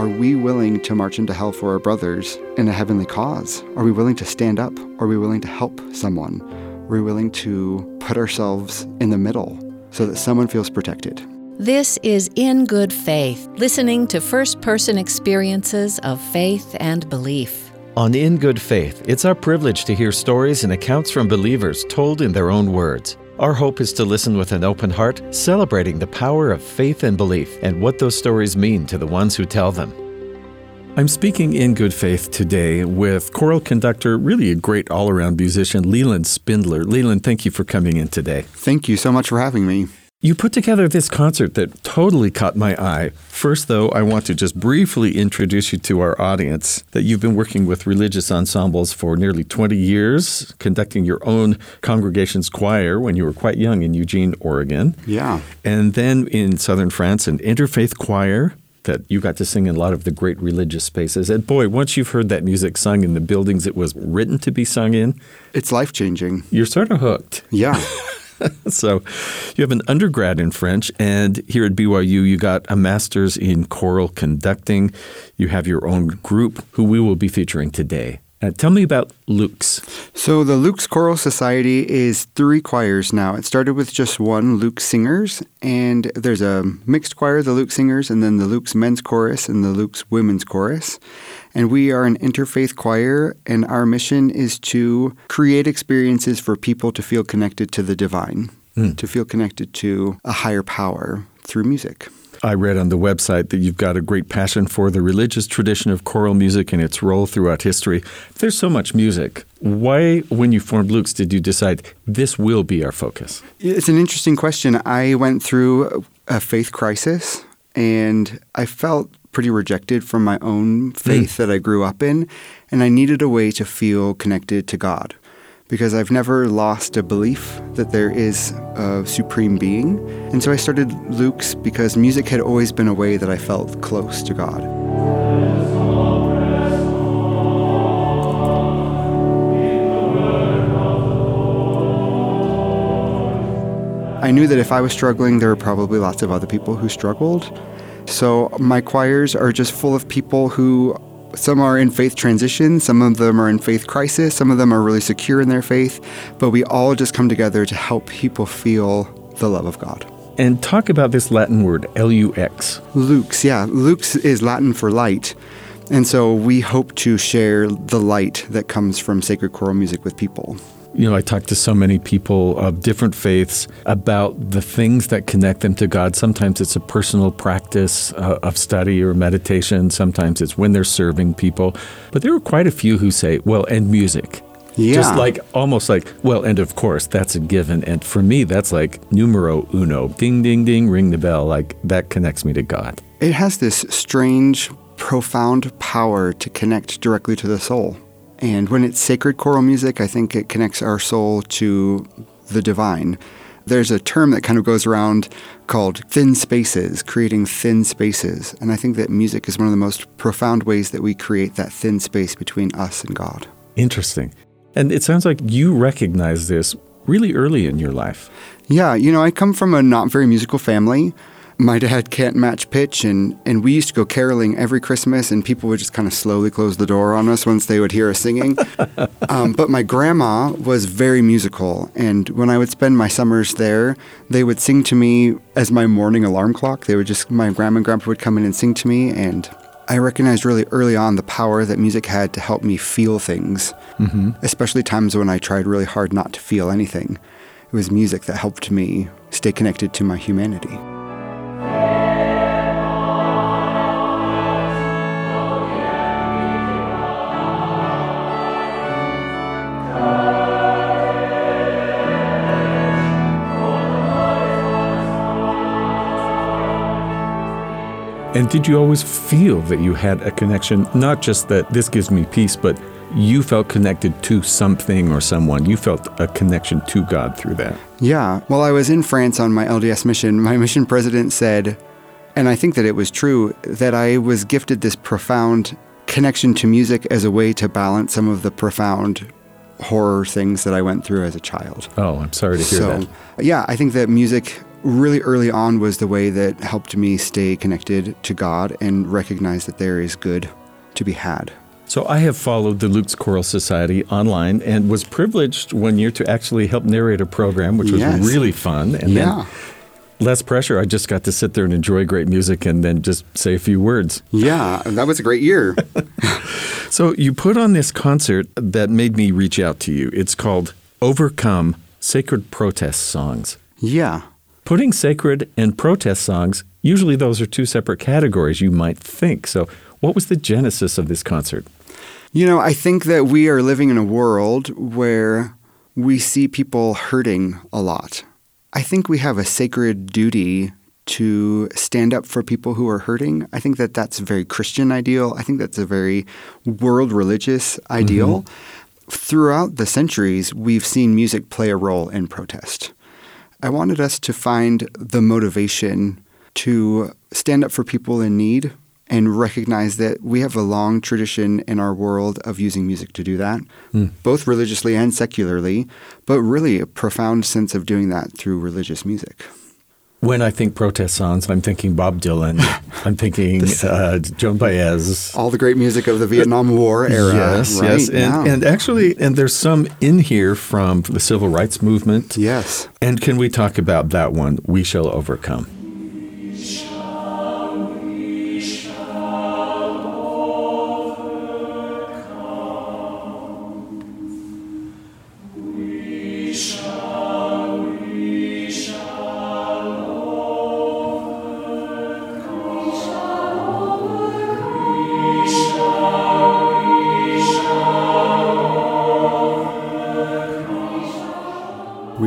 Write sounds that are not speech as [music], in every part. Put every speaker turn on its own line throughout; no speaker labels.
Are we willing to march into hell for our brothers in a heavenly cause? Are we willing to stand up? Are we willing to help someone? Are we willing to put ourselves in the middle so that someone feels protected?
This is In Good Faith, listening to first person experiences of faith and belief.
On In Good Faith, it's our privilege to hear stories and accounts from believers told in their own words. Our hope is to listen with an open heart, celebrating the power of faith and belief and what those stories mean to the ones who tell them.
I'm speaking in good faith today with choral conductor, really a great all around musician, Leland Spindler. Leland, thank you for coming in today.
Thank you so much for having me.
You put together this concert that totally caught my eye. First, though, I want to just briefly introduce you to our audience that you've been working with religious ensembles for nearly 20 years, conducting your own congregation's choir when you were quite young in Eugene, Oregon.
Yeah.
And then in southern France, an interfaith choir that you got to sing in a lot of the great religious spaces. And boy, once you've heard that music sung in the buildings it was written to be sung in,
it's life changing.
You're sort of hooked.
Yeah. [laughs] [laughs]
so you have an undergrad in French, and here at BYU, you got a master's in choral conducting. You have your own group, who we will be featuring today. Uh, tell me about Lux.
So, the Lux Choral Society is three choirs now. It started with just one, Lux Singers, and there's a mixed choir, the Lux Singers, and then the Lux Men's Chorus and the Lux Women's Chorus. And we are an interfaith choir, and our mission is to create experiences for people to feel connected to the divine, mm. to feel connected to a higher power through music.
I read on the website that you've got a great passion for the religious tradition of choral music and its role throughout history. There's so much music. Why, when you formed Lux, did you decide this will be our focus?
It's an interesting question. I went through a faith crisis and I felt pretty rejected from my own faith mm. that I grew up in, and I needed a way to feel connected to God because I've never lost a belief that there is a supreme being. And so I started Lux because music had always been a way that I felt close to God. I knew that if I was struggling, there were probably lots of other people who struggled. So my choirs are just full of people who some are in faith transition, some of them are in faith crisis, some of them are really secure in their faith, but we all just come together to help people feel the love of God.
And talk about this Latin word, L U X.
Lux, yeah. Lux is Latin for light. And so we hope to share the light that comes from sacred choral music with people.
You know, I talk to so many people of different faiths about the things that connect them to God. Sometimes it's a personal practice uh, of study or meditation. Sometimes it's when they're serving people. But there are quite a few who say, well, and music.
Yeah.
Just like almost like, well, and of course, that's a given. And for me, that's like numero uno. Ding, ding, ding, ring the bell. Like that connects me to God.
It has this strange, profound power to connect directly to the soul. And when it's sacred choral music, I think it connects our soul to the divine. There's a term that kind of goes around called thin spaces, creating thin spaces. And I think that music is one of the most profound ways that we create that thin space between us and God.
Interesting. And it sounds like you recognize this really early in your life.
Yeah, you know, I come from a not very musical family my dad can't match pitch and, and we used to go caroling every christmas and people would just kind of slowly close the door on us once they would hear us singing. [laughs] Um, but my grandma was very musical and when i would spend my summers there they would sing to me as my morning alarm clock. They would just my grandma and grandpa would come in and sing to me and i recognized really early on the power that music had to help me feel things mm-hmm. especially times when i tried really hard not to feel anything. It was music that helped me stay connected to my humanity
And did you always feel that you had a connection, not just that this gives me peace, but you felt connected to something or someone? You felt a connection to God through that?
Yeah. While I was in France on my LDS mission, my mission president said, and I think that it was true, that I was gifted this profound connection to music as a way to balance some of the profound horror things that I went through as a child.
Oh, I'm sorry to hear so,
that. Yeah, I think that music really early on was the way that helped me stay connected to God and recognize that there is good to be had.
So I have followed the Lux Choral Society online and was privileged one year to actually help narrate a program, which was
Yes.
really fun. And
Yeah.
then less pressure. I just got to sit there and enjoy great music and then just say a few words.
Yeah, that was a great year. [laughs] [laughs]
So you put on this concert that made me reach out to you. It's called Overcome Sacred Protest Songs.
yeah.
Putting sacred and protest songs, usually those are two separate categories you might think. So what was the genesis of this concert?
You know, I think that we are living in a world where we see people hurting a lot. I think we have a sacred duty to stand up for people who are hurting. I think that that's a very Christian ideal. I think that's a very world religious ideal. Mm-hmm. Throughout the centuries, we've seen music play a role in protest. I wanted us to find the motivation to stand up for people in need and recognize that we have a long tradition in our world of using music to do that, hmm. both religiously and secularly, but really a profound sense of doing that through religious music.
When I think protest songs, I'm thinking Bob Dylan. [laughs] I'm thinking uh, Joan Baez.
All the great music of the Vietnam War era.
yes,
right?
yes, and, and actually, and there's some in here from the civil rights movement.
yes.
And can we talk about that one? We shall overcome.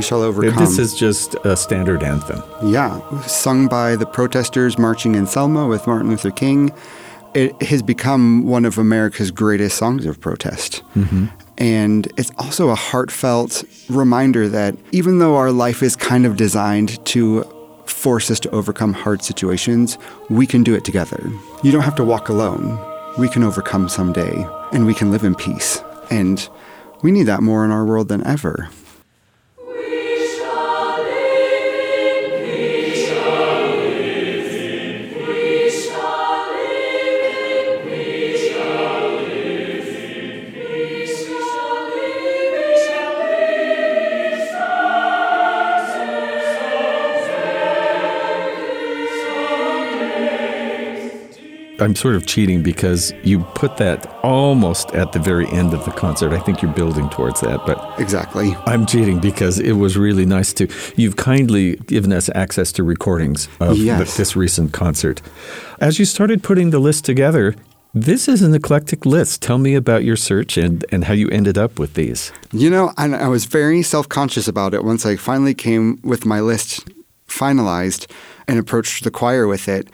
Shall overcome.
This is just a standard anthem.
Yeah, sung by the protesters marching in Selma with Martin Luther King. It has become one of America's greatest songs of protest. Mm-hmm. And it's also a heartfelt reminder that even though our life is kind of designed to force us to overcome hard situations, we can do it together. You don't have to walk alone. We can overcome someday, and we can live in peace. And we need that more in our world than ever.
I'm sort of cheating because you put that almost at the very end of the concert. I think you're building towards that, but
Exactly.
I'm cheating because it was really nice to. You've kindly given us access to recordings of
Yes.
th- this recent concert. As you started putting the list together, this is an eclectic list. Tell me about your search and, and how you ended up with these.
You know, I, I was very self conscious about it once I finally came with my list finalized and approached the choir with it.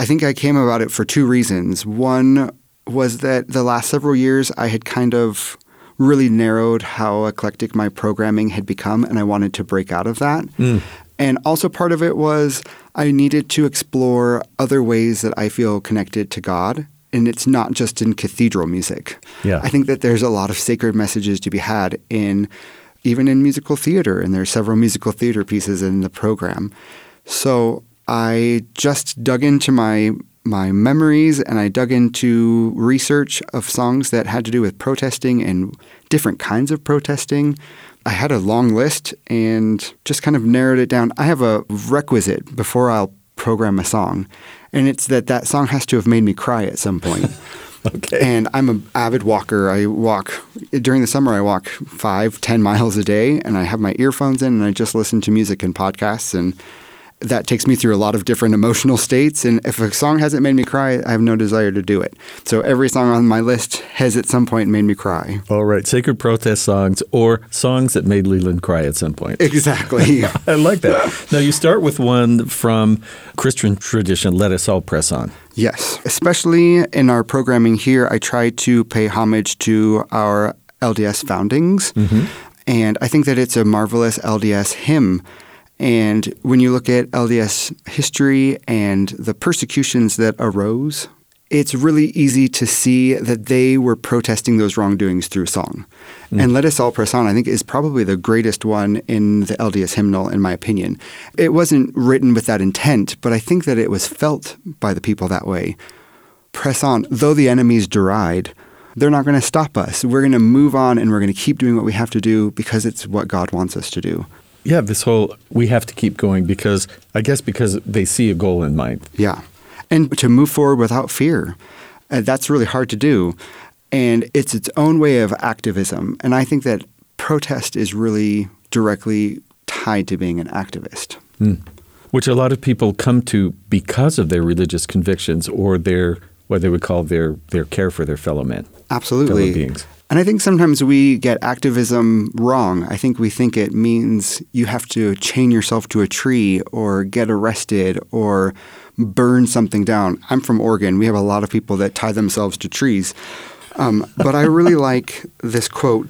I think I came about it for two reasons. One was that the last several years I had kind of really narrowed how eclectic my programming had become, and I wanted to break out of that. Hmm. And also, part of it was I needed to explore other ways that I feel connected to God. And it's not just in cathedral music.
Yeah.
I think that there's a lot of sacred messages to be had in even in musical theater, and there are several musical theater pieces in the program. So I just dug into my my memories and I dug into research of songs that had to do with protesting and different kinds of protesting. I had a long list and just kind of narrowed it down. I have a requisite before I'll program a song, and it's that that song has to have made me cry at some point. [laughs]
Okay.
And I'm an avid walker. I walk during the summer. I walk five, ten miles a day, and I have my earphones in, and I just listen to music and podcasts, and that takes me through a lot of different emotional states. And if a song hasn't made me cry, I have no desire to do it. So every song on my list has at some point made me cry.
All right, sacred protest songs or songs that made Leland cry at some point.
Exactly. [laughs]
I like that. Now you start with one from Christian tradition. Let us all press on.
Yes, especially in our programming here, I try to pay homage to our LDS foundings. Mm-hmm. And I think that it's a marvelous LDS hymn. And when you look at LDS history and the persecutions that arose it's really easy to see that they were protesting those wrongdoings through song. Mm. And Let Us All Press On, I think, is probably the greatest one in the LDS hymnal, in my opinion. It wasn't written with that intent, but I think that it was felt by the people that way. Press on. Though the enemies deride, they're not going to stop us. We're going to move on and we're going to keep doing what we have to do because it's what God wants us to do.
Yeah, this whole we have to keep going because I guess because they see a goal in mind.
Yeah. And to move forward without fear. Uh, that's really hard to do. And it's its own way of activism. And I think that protest is really directly tied to being an activist.
which a lot of people come to because of their religious convictions or their what they would call their their care for their fellow men.
Absolutely.
Fellow beings.
And I think sometimes we get activism wrong. I think we think it means you have to chain yourself to a tree or get arrested or burn something down. I'm from Oregon. We have a lot of people that tie themselves to trees. Um, but I really [laughs] like this quote.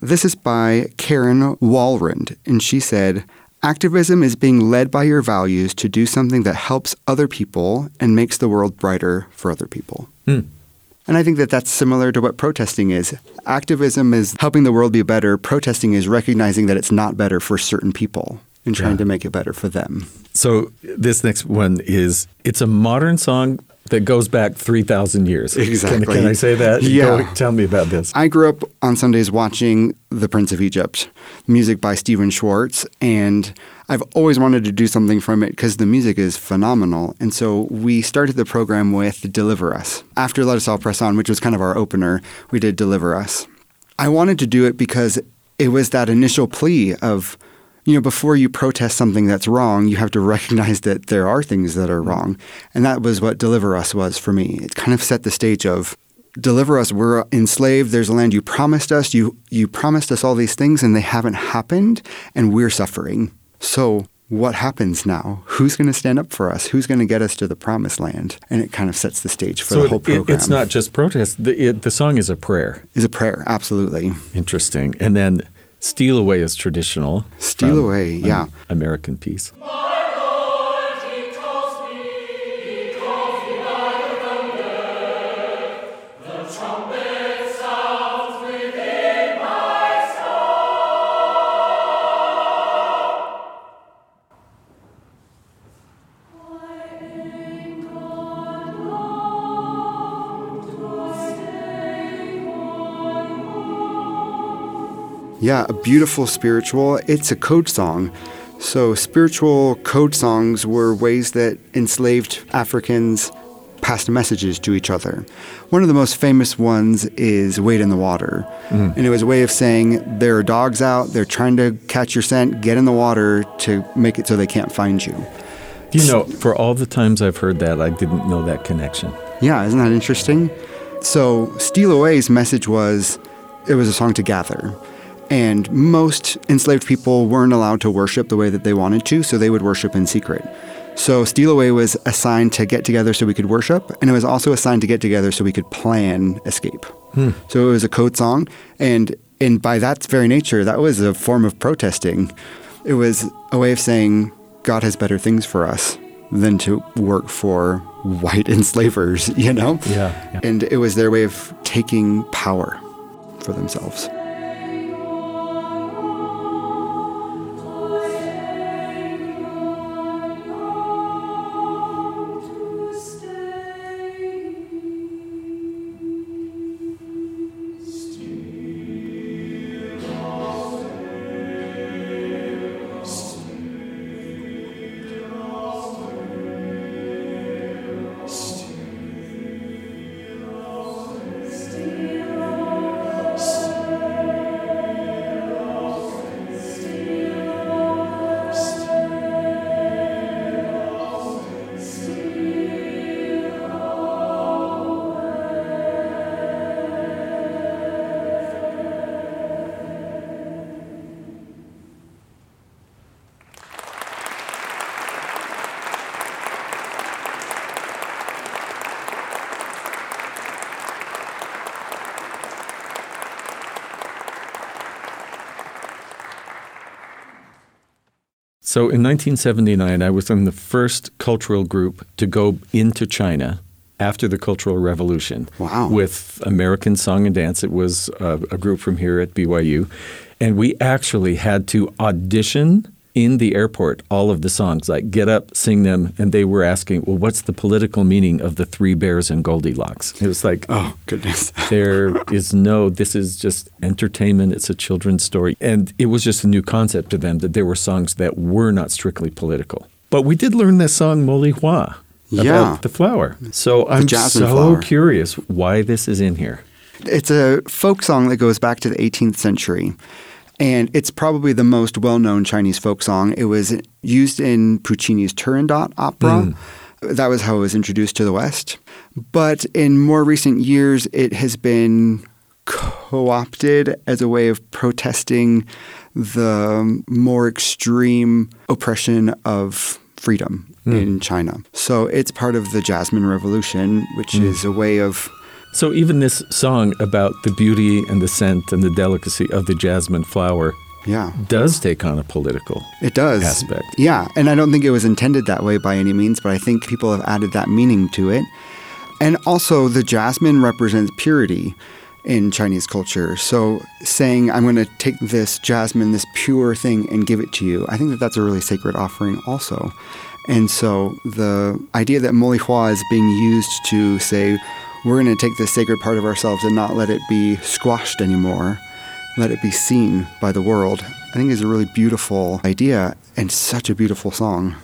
This is by Karen Walrond, and she said, Activism is being led by your values to do something that helps other people and makes the world brighter for other people. And I think that that's similar to what protesting is. Activism is helping the world be better. Protesting is recognizing that it's not better for certain people and trying
Yeah.
to make it better for them.
So this next one is it's a modern song that goes back 3000 years. Can-
Exactly.
Can, I say that?
Yeah.
Go- tell me about this.
I grew up on Sundays watching The Prince of Egypt, music by Stephen Schwartz, and I've always wanted to do something from it because the music is phenomenal. And so we started the program with Deliver Us. After Let Us All Press On, which was kind of our opener, we did Deliver Us. I wanted to do it because it was that initial plea of, you know, before you protest something that's wrong, you have to recognize that there are things that are mm-hmm. wrong. And that was what Deliver Us was for me. It kind of set the stage of deliver us we're enslaved there's a land you promised us you you promised us all these things and they haven't happened and we're suffering so what happens now who's going to stand up for us who's going to get us to the promised land and it kind of sets the stage for
so
the whole
it- it-
program
it's not just protest. The, it, the song is a prayer.
is a prayer absolutely
Interesting. And then Steal Away is traditional.
Steal
um,
Away, yeah.
American piece.
Yeah, a beautiful spiritual. It's a code song. So, spiritual code songs were ways that enslaved Africans passed messages to each other. One of the most famous ones is Wade in the Water. Mm. And it was a way of saying there are dogs out, they're trying to catch your scent, get in the water to make it so they can't find you.
You know, for all the times I've heard that, I didn't know that connection.
Yeah, isn't that interesting? So, Steal Away's message was it was a song to gather. And most enslaved people weren't allowed to worship the way that they wanted to, so they would worship in secret. So, Steal Away was assigned to get together so we could worship, and it was also assigned to get together so we could plan escape. Hmm. So, it was a code song, and, and by that very nature, that was a form of protesting. It was a way of saying, God has better things for us than to work for white [laughs] enslavers, you know?
Yeah, yeah.
And it was their way of taking power for themselves.
So in 1979, I was in the first cultural group to go into China after the Cultural Revolution.
Wow.
With American Song and Dance. It was uh, a group from here at BYU. And we actually had to audition in the airport all of the songs, like get up, sing them. And they were asking, well, what's the political meaning of the Three Bears and Goldilocks? It was like,
Oh, goodness. [laughs]
there is no, this is just entertainment. It's a children's story. And it was just a new concept to them that there were songs that were not strictly political. But we did learn this song, Moli Hua, about
Yeah.
the flower. So I'm so
flower.
curious why this is in here.
It's a folk song that goes back to the 18th century. And it's probably the most well known Chinese folk song. It was used in Puccini's Turandot opera. Mm. That was how it was introduced to the West. But in more recent years, it has been co opted as a way of protesting the more extreme oppression of freedom mm. in China. So it's part of the Jasmine Revolution, which mm. is a way of
So even this song about the beauty and the scent and the delicacy of the jasmine flower
yeah.
does take on a political.
It does.
aspect.
Yeah, and I don't think it was intended that way by any means, but I think people have added that meaning to it. And also, the jasmine represents purity in Chinese culture. So, saying, I'm going to take this jasmine, this pure thing, and give it to you, I think that that's a really sacred offering also. And so, the idea that Moli Hua is being used to say, we're going to take this sacred part of ourselves and not let it be squashed anymore let it be seen by the world, I think is a really beautiful idea and such a beautiful song.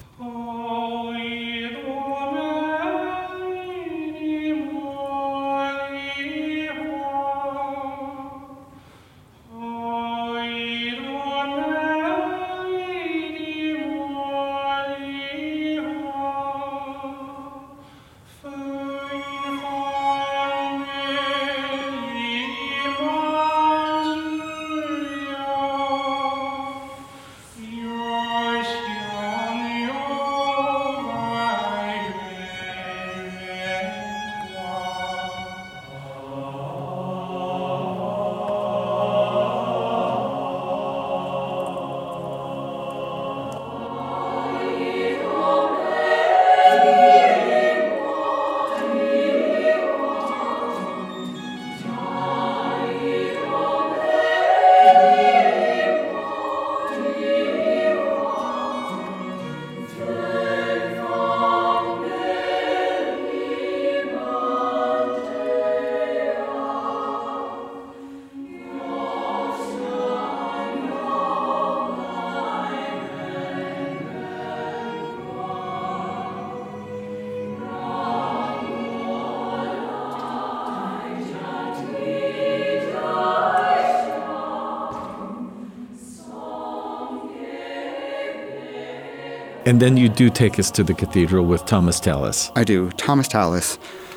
And then you do take us to the cathedral with Thomas Tallis.
I do. Thomas Tallis.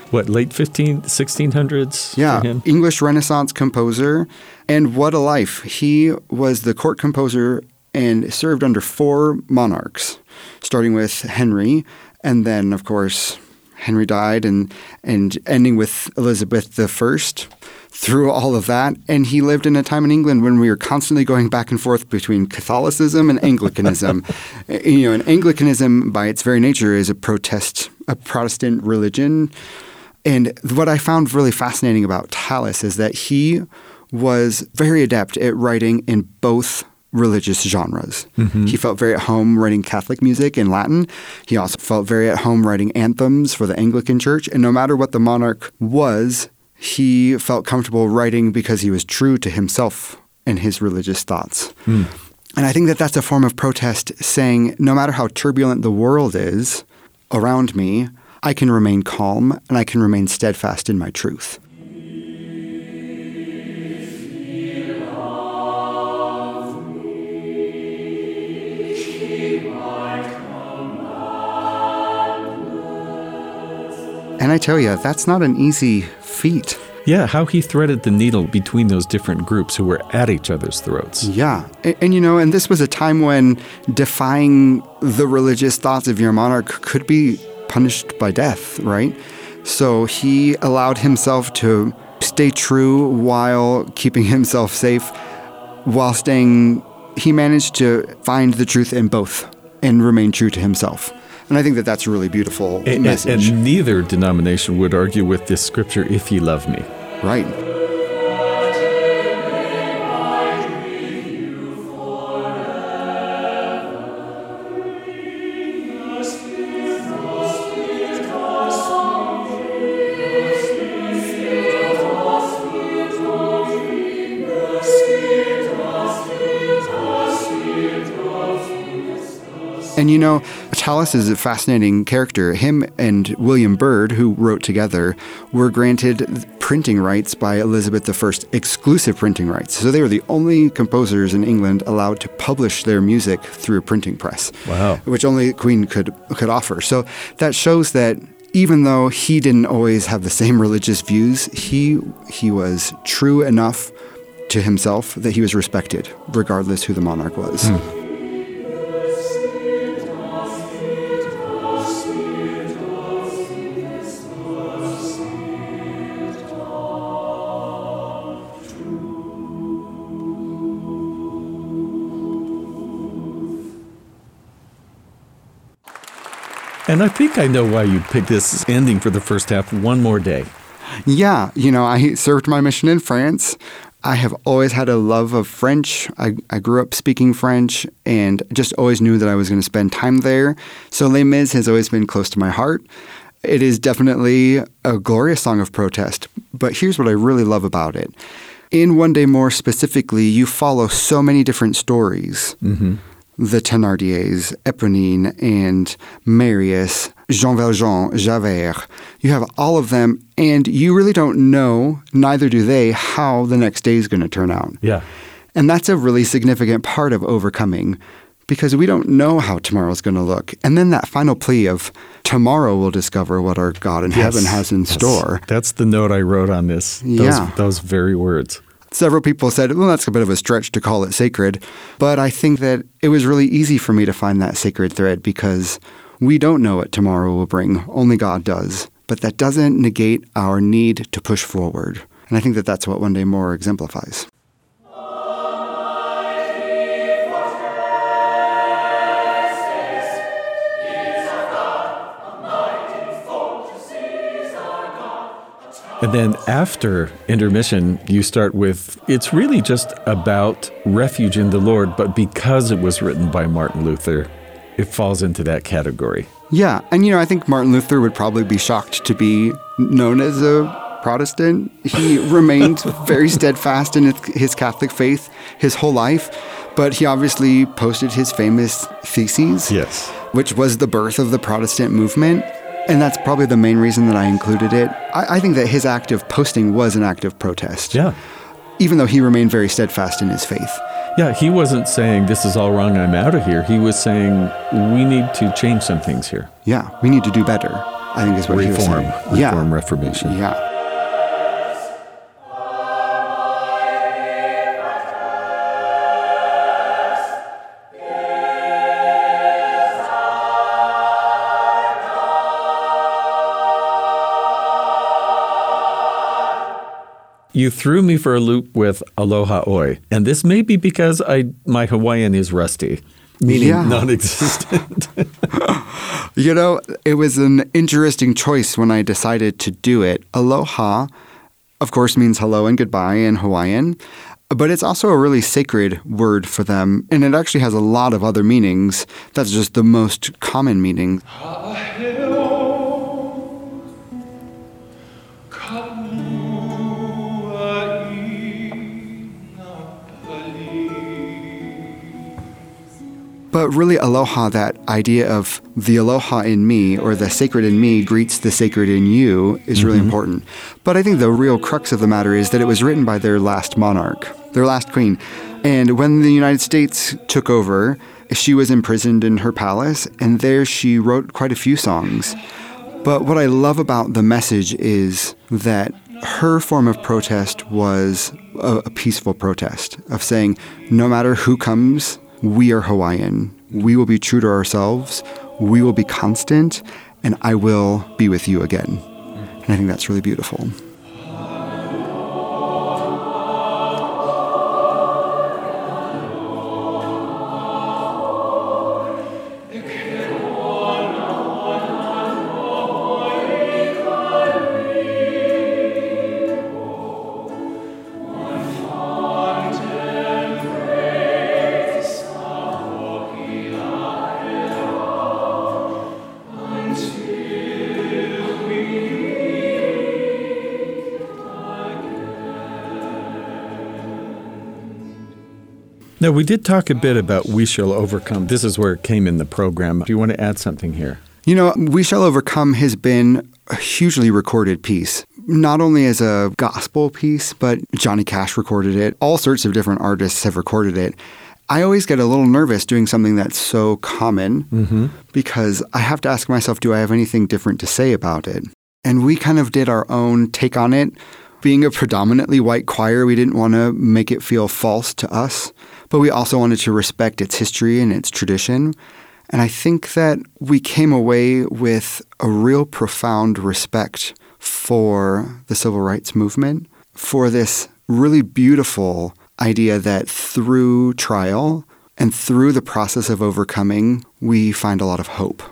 What, late 15, 1600s?
Yeah? English Renaissance composer. And what a life. He was the court composer and served under four monarchs, starting with Henry, and then, of course, Henry died, and, and ending with Elizabeth I through all of that. And he lived in a time in England when we were constantly going back and forth between Catholicism and Anglicanism. [laughs] you know, and Anglicanism, by its very nature, is a protest, a Protestant religion. And what I found really fascinating about Tallis is that he was very adept at writing in both religious genres. Mm-hmm. He felt very at home writing Catholic music in Latin. He also felt very at home writing anthems for the Anglican Church. And no matter what the monarch was, he felt comfortable writing because he was true to himself and his religious thoughts. Hmm. And I think that that's a form of protest saying no matter how turbulent the world is around me, I can remain calm and I can remain steadfast in my truth. And I tell you, that's not an easy feat.
Yeah, how he threaded the needle between those different groups who were at each other's throats.
Yeah. And, and, you know, and this was a time when defying the religious thoughts of your monarch could be punished by death, right? So he allowed himself to stay true while keeping [laughs] himself safe, while staying, he managed to find the truth in both and remain true to himself. And I think that that's a really beautiful
And, and-
message.
and neither denomination would argue with this scripture, if ye love me.
right. Know, is a fascinating character. Him and William Byrd, who wrote together, were granted printing rights by Elizabeth I, exclusive printing rights. So they were the only composers in England allowed to publish their music through a printing press.
Wow.
Which only the Queen could could offer. So that shows that even though he didn't always have the same religious views, he he was true enough to himself that he was respected, regardless who the monarch was. Hmm.
And I think I know why you picked this ending for the first half, One More Day.
Yeah, you know, I served my mission in France. I have always had a love of French. I, I grew up speaking French and just always knew that I was going to spend time there. So Les Mis has always been close to my heart. It is definitely a glorious song of protest. But here's what I really love about it. In One Day More specifically, you follow so many different stories mm-hmm. The Thénardiers, Éponine, and Marius, Jean Valjean, Javert. You have all of them, and you really don't know, neither do they, how the next day is going to turn out.
Yeah.
And that's a really significant part of overcoming because we don't know how tomorrow's going to look. And then that final plea of tomorrow we'll discover what our God in heaven has in
Yes.
store.
That's the note I wrote on this. Those,
Yeah.
those very words.
Several people said, well, that's a bit of a stretch to call it sacred. But I think that it was really easy for me to find that sacred thread because we don't know what tomorrow will bring. Only God does. But that doesn't negate our need to push forward. And I think that that's what One Day More exemplifies.
And then after intermission, you start with it's really just about refuge in the Lord, but because it was written by Martin Luther, it falls into that category.
Yeah, and you know, I think Martin Luther would probably be shocked to be known as a Protestant. He [laughs] remained very steadfast in his- Catholic faith his whole life, but he obviously posted his famous theses,
Yes.
which was the birth of the Protestant movement. And that's probably the main reason that I included it. I, I think that his act of posting was an act of protest,
Yeah.
even though he remained very steadfast in his faith.
Yeah, he wasn't saying this is all wrong, I'm out of here. He was saying we need to change some things here.
Yeah, we need to do better. I think is what he was saying.
reform,
yeah,
reformation.
yeah.
You threw me for a loop with Aloha Oe, and this may be because I my Hawaiian is rusty, meaning
Yeah.
non-existent. [laughs]
You know, it was an interesting choice when I decided to do it. Aloha, of course, means hello and goodbye in Hawaiian, but it's also a really sacred word for them, and it actually has a lot of other meanings. That's just the most common meaning. Ah, But really, aloha, that idea of the aloha in me or the sacred in me greets the sacred in you is really mm-hmm. important. But I think the real crux of the matter is that it was written by their last monarch, their last queen. And when the United States took over, she was imprisoned in her palace, and there she wrote quite a few songs. But what I love about the message is that her form of protest was a, a peaceful protest of saying, no matter who comes, we are Hawaiian. We will be true to ourselves. We will be constant, and I will be with you again. And I think that's really beautiful.
Now, we did talk a bit about We Shall Overcome. This is where it came in the program. Do you want to add something here?
You know, We Shall Overcome has been a hugely recorded piece, not only as a gospel piece, but Johnny Cash recorded it. All sorts of different artists have recorded it. I always get a little nervous doing something that's so common mm-hmm. because I have to ask myself, do I have anything different to say about it? And we kind of did our own take on it. Being a predominantly white choir, we didn't want to make it feel false to us, but we also wanted to respect its history and its tradition. And I think that we came away with a real profound respect for the civil rights movement, for this really beautiful idea that through trial and through the process of overcoming, we find a lot of hope.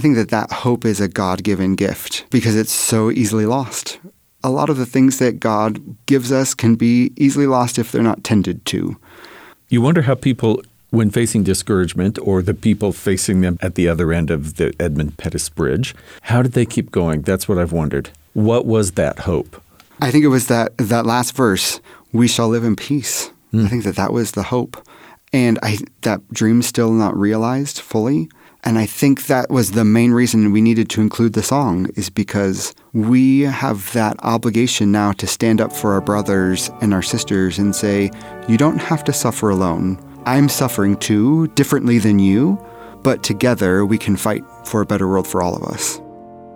I think that that hope is a God given gift because it's so easily lost. A lot of the things that God gives us can be easily lost if they're not tended to.
You wonder how people, when facing discouragement, or the people facing them at the other end of the Edmund Pettus Bridge, how did they keep going? That's what I've wondered. What was that hope?
I think it was that that last verse, "We shall live in peace." Hmm. I think that that was the hope, and I that dream still not realized fully. And I think that was the main reason we needed to include the song is because we have that obligation now to stand up for our brothers and our sisters and say, "You don't have to suffer alone. I'm suffering too, differently than you, but together we can fight for a better world for all of us."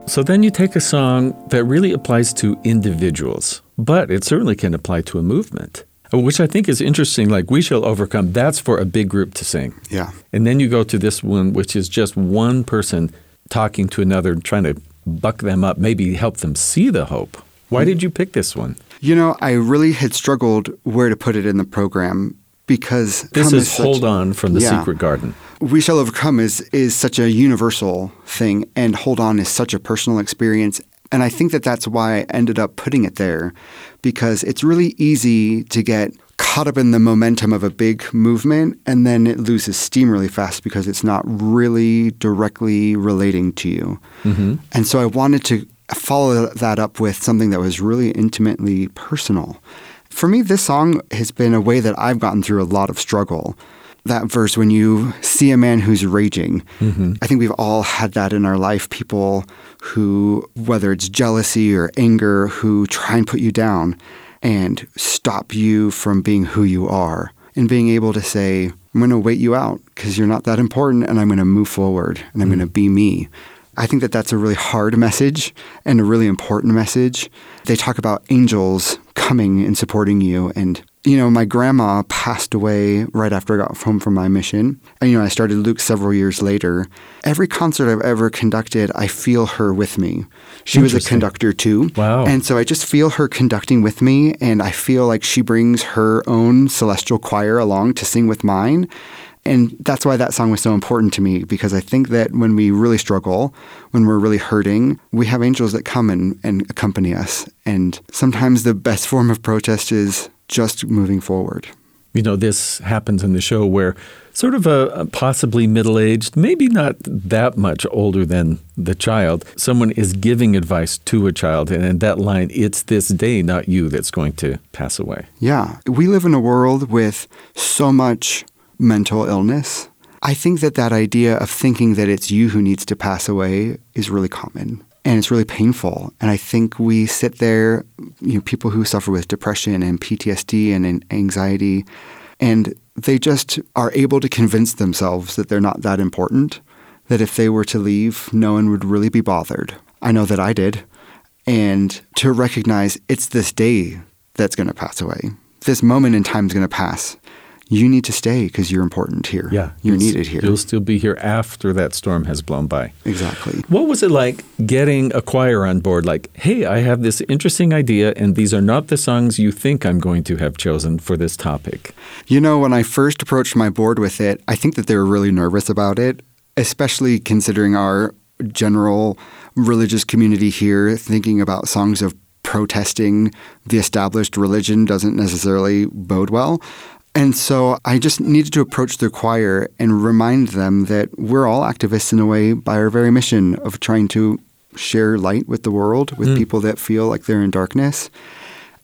So then you take a song that really applies to individuals, but it certainly can apply to a movement, which I think is interesting. Like, We Shall Overcome, that's for a big group to sing.
Yeah.
And then you go to this one, which is just one person talking to another, trying to buck them up, maybe help them see the hope. Why mm-hmm. did you pick this one?
You know, I really had struggled where to put it in the program because
This
come
is
such-
Hold On from the
Yeah.
Secret Garden.
We Shall Overcome is is such a universal thing, and Hold On is such a personal experience. And I think that that's why I ended up putting it there, because it's really easy to get caught up in the momentum of a big movement, and then it loses steam really fast because it's not really directly relating to you. Mm-hmm. And so I wanted to follow that up with something that was really intimately personal. For me, this song has been a way that I've gotten through a lot of struggle. That verse, when you see a man who's raging, mm-hmm. I think we've all had that in our life. People who, whether it's jealousy or anger, who try and put you down and stop you from being who you are and being able to say, I'm going to wait you out because you're not that important and I'm going to move forward and I'm going to mm. be me. I think that that's a really hard message and a really important message. They talk about angels coming and supporting you. And, you know, my grandma passed away right after I got home from my mission. And, you know, I started Lux several years later. Every concert I've ever conducted, I feel her with me. She was a conductor too.
Wow.
And so I just feel her conducting with me. And I feel like she brings her own celestial choir along to sing with mine. And that's why that song was so important to me because I think that when we really struggle, when we're really hurting, we have angels that come and, and accompany us. And sometimes the best form of protest is just moving forward.
You know, this happens in the show where sort of a, a possibly middle aged, maybe not that much older than the child, someone is giving advice to a child. And in that line, it's this day, not you, that's going to pass away.
Yeah, we live in a world with so much mental illness. I think that that idea of thinking that it's you who needs to pass away is really common and it's really painful. And I think we sit there, you know, people who suffer with depression and PTSD and an- anxiety, and they just are able to convince themselves that they're not that important, that if they were to leave, no one would really be bothered. I know that I did. And to recognize it's this day that's going to pass away. This moment in time is going to pass. You need to stay because you're important here.
Yeah.
You're needed here.
You'll still be here after that storm has blown by.
Exactly.
What was it like getting a choir on board? Like, hey, I have this interesting idea, and these are not the songs you think I'm going to have chosen for this topic.
You know, when I first approached my board with it, I think that they were really nervous about it, especially considering our general religious community here, thinking about songs of protesting the established religion doesn't necessarily bode well. And so I just needed to approach the choir and remind them that we're all activists in a way by our very mission of trying to share light with the world, with hmm. people that feel like they're in darkness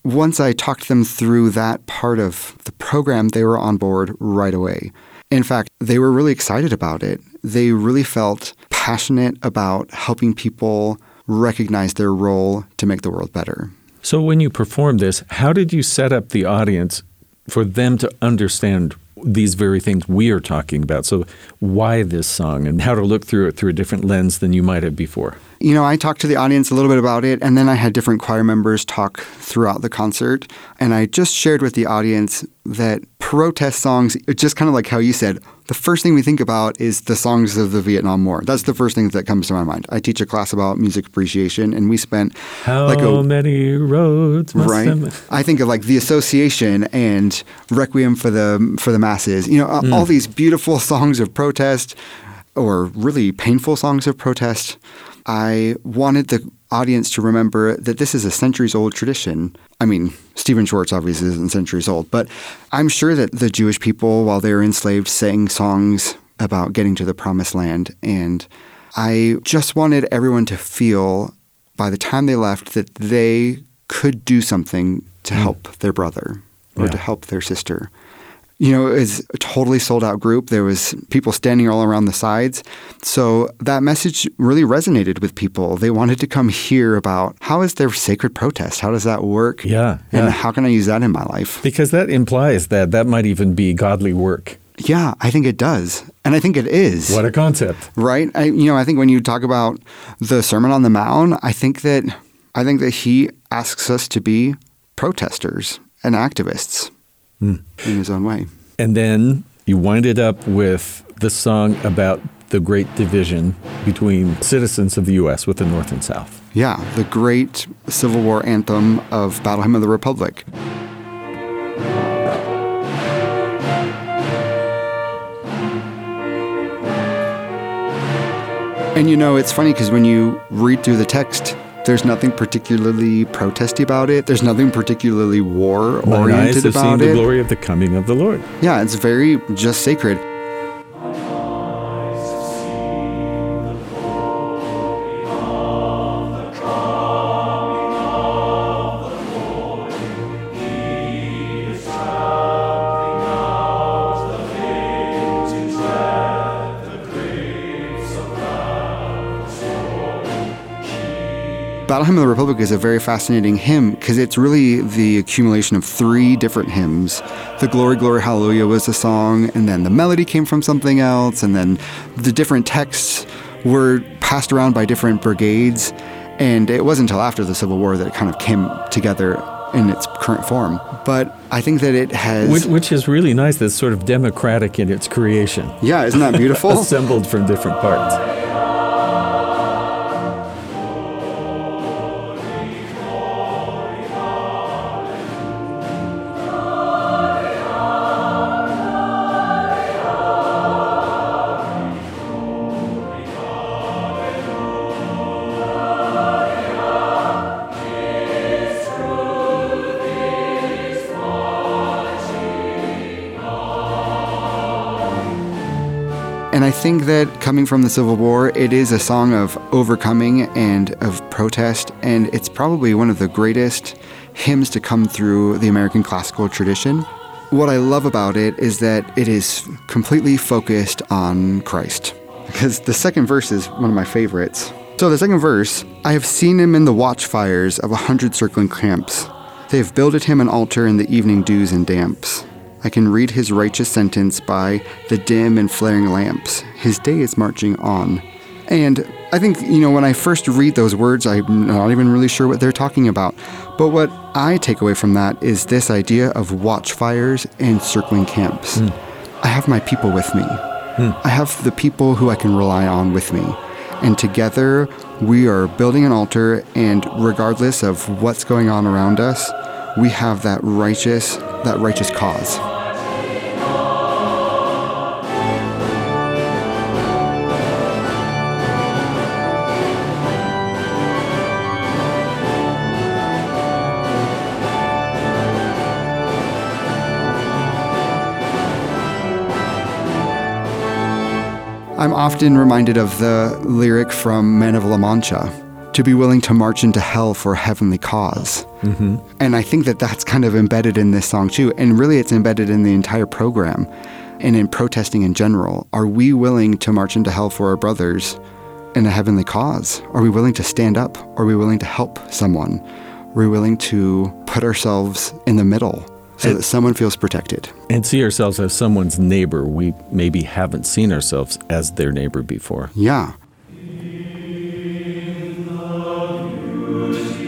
once I talked them through that part of the program, they were on board right away. In fact, they were really excited about it. They really felt passionate about helping people recognize their role to make the world better.
So, when you performed this, how did you set up the audience for them to understand these very things we are talking about? So, why this song and how to look through it through a different lens than you might have before?
You know, I talked to the audience a little bit about it, and then I had different choir members talk throughout the concert. And I just shared with the audience that protest songs, just kind of like how you said, the first thing we think about is the songs of the Vietnam War. That's the first thing that comes to my mind. I teach a class about music appreciation, and we spent
How
like a
many roads must
right. I think of like the Association and Requiem for the for the Masses. You know,
Mm.
all these beautiful [laughs] songs of protest, or really painful songs of protest. I wanted the audience to remember that this is a centuries old tradition. I mean, Stephen Schwartz obviously isn't centuries old, but I'm sure that the Jewish people, while they were enslaved, sang songs about getting to the promised land. And I just wanted everyone to feel by the time they left that they could do something to mm. help their brother or
Yeah.
to help their sister. You know, it was a totally sold out group. There was people standing all around the sides. So that message really resonated with people. They wanted to come hear about how is their sacred protest? How does that work?
Yeah,
And
yeah.
how can I use that in my life?
Because that implies that that might even be godly work.
Yeah, I think it does. And I think it is.
What a concept.
right? I, you know, I think when you talk about the Sermon on the Mount, I think that I think that he asks us to be protesters and activists
Hmm.
in his own way.
And then you wind it up with the song about the great division between citizens of the U.S. with the North and South.
Yeah, the great Civil War anthem of Battle Hymn of the Republic. And you know, it's funny because when you read through the text, there's nothing particularly protesty about it. There's nothing particularly war oriented about
the glory of the coming of the Lord.
Yeah, it's very just sacred. Battle Hymn of the Republic is a very fascinating hymn because it's really the accumulation of three different hymns. The Glory, Glory, Hallelujah was the song, and then the melody came from something else, and then the different texts were passed around by different brigades. And it wasn't until after the Civil War that it kind of came together in its current form. But I think that it has.
Which, which is really nice. That's sort of democratic in its creation,
yeah, isn't that beautiful? [laughs]
assembled from different parts.
And I think that coming from the Civil War, it is a song of overcoming and of protest, and it's probably one of the greatest hymns to come through the American classical tradition. What I love about it is that it is completely focused on Christ. Because the second verse is one of my favorites. So, the second verse I have seen him in the watchfires of a hundred circling camps. They have builded him an altar in the evening dews and damps. I can read his righteous sentence by the dim and flaring lamps. His day is marching on. And I think, you know, when I first read those words, I'm not even really sure what they're talking about. But what I take away from that is this idea of watchfires and circling camps. Hmm. I have my people with me. Hmm. I have the people who I can rely on with me. And together, we are building an altar, and regardless of what's going on around us, we have that righteous, that righteous cause. I'm often reminded of the lyric from Men of La Mancha to be willing to march into hell for a heavenly because mm-hmm. And I think that that's kind of embedded in this song too. And really, it's embedded in the entire program and in protesting in general. Are we willing to march into hell for our brothers in a heavenly cause? Are we willing to stand up? Are we willing to help someone? Are we willing to put ourselves in the middle so that someone feels protected?
And see ourselves as someone's neighbor. We maybe haven't seen ourselves as their neighbor before.
Yeah. I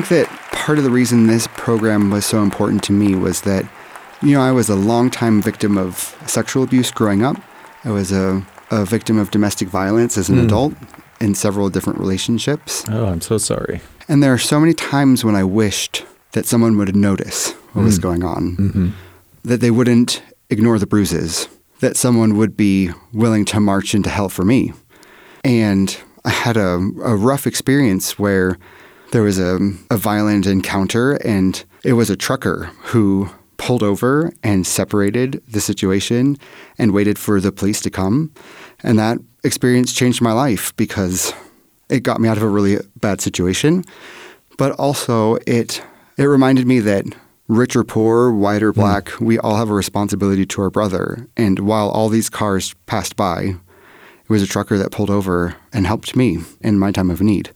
think that part of the reason this program was so important to me was that, you know, I was a longtime victim of sexual abuse growing up. I was a, a victim of domestic violence as an hmm. adult. in several different relationships.
Oh, I'm so sorry.
And there are so many times when I wished that someone would notice what was hmm. going on, mm-hmm. that they wouldn't ignore the bruises, that someone would be willing to march into hell for me. And I had a, a rough experience where there was a, a violent encounter, and it was a trucker who pulled over and separated the situation and waited for the police to come. And that experience changed my life because it got me out of a really bad situation. But also, it, it reminded me that rich or poor, white or hmm. black, we all have a responsibility to our brother. And while all these cars passed by, it was a trucker that pulled over and helped me in my time of need.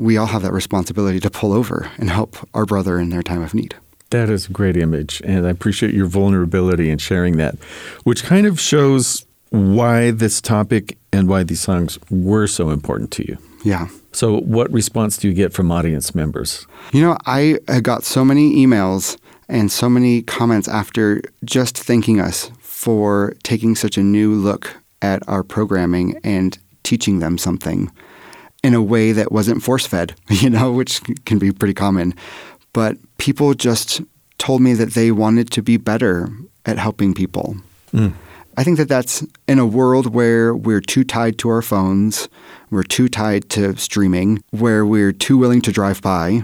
We all have that responsibility to pull over and help our brother in their time of need.
That is a great image, and I appreciate your vulnerability in sharing that, which kind of shows why this topic and why these songs were so important to you.
Yeah.
So, what response do you get from audience members?
You know, I, I got so many emails and so many comments after just thanking us for taking such a new look at our programming and teaching them something in a way that wasn't force fed, [laughs] you know, which can be pretty common. But people just told me that they wanted to be better at helping people. Mm. I think that that's in a world where we're too tied to our phones, we're too tied to streaming, where we're too willing to drive by.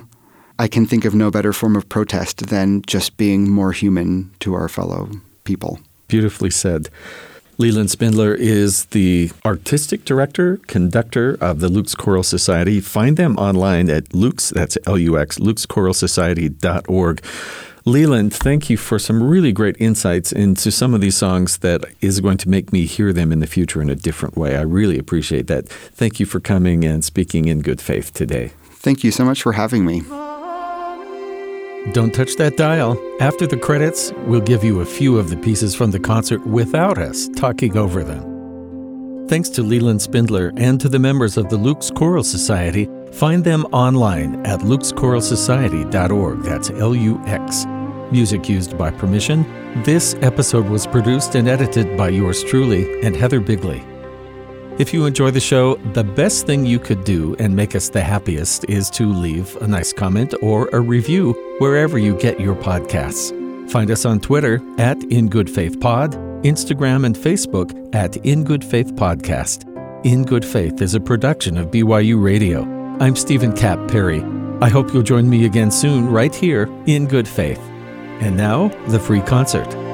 I can think of no better form of protest than just being more human to our fellow people.
Beautifully said. Leland Spindler is the artistic director, conductor of the Lux Choral Society. Find them online at Lux, that's L-U-X, luxchoralsociety.org. Leland, thank you for some really great insights into some of these songs that is going to make me hear them in the future in a different way. I really appreciate that. Thank you for coming and speaking in good faith today.
Thank you so much for having me.
Don't touch that dial. After the credits, we'll give you a few of the pieces from the concert without us talking over them. Thanks to Leland Spindler and to the members of the Lux Choral Society, find them online at luxchoralsociety.org. That's L U X. Music used by permission. This episode was produced and edited by yours truly and Heather Bigley. If you enjoy the show, the best thing you could do and make us the happiest is to leave a nice comment or a review wherever you get your podcasts. Find us on Twitter at In Good Faith Pod, Instagram and Facebook at In Good Faith Podcast. In Good Faith is a production of BYU Radio. I'm Stephen Cap Perry. I hope you'll join me again soon, right here in Good Faith. And now, the free concert.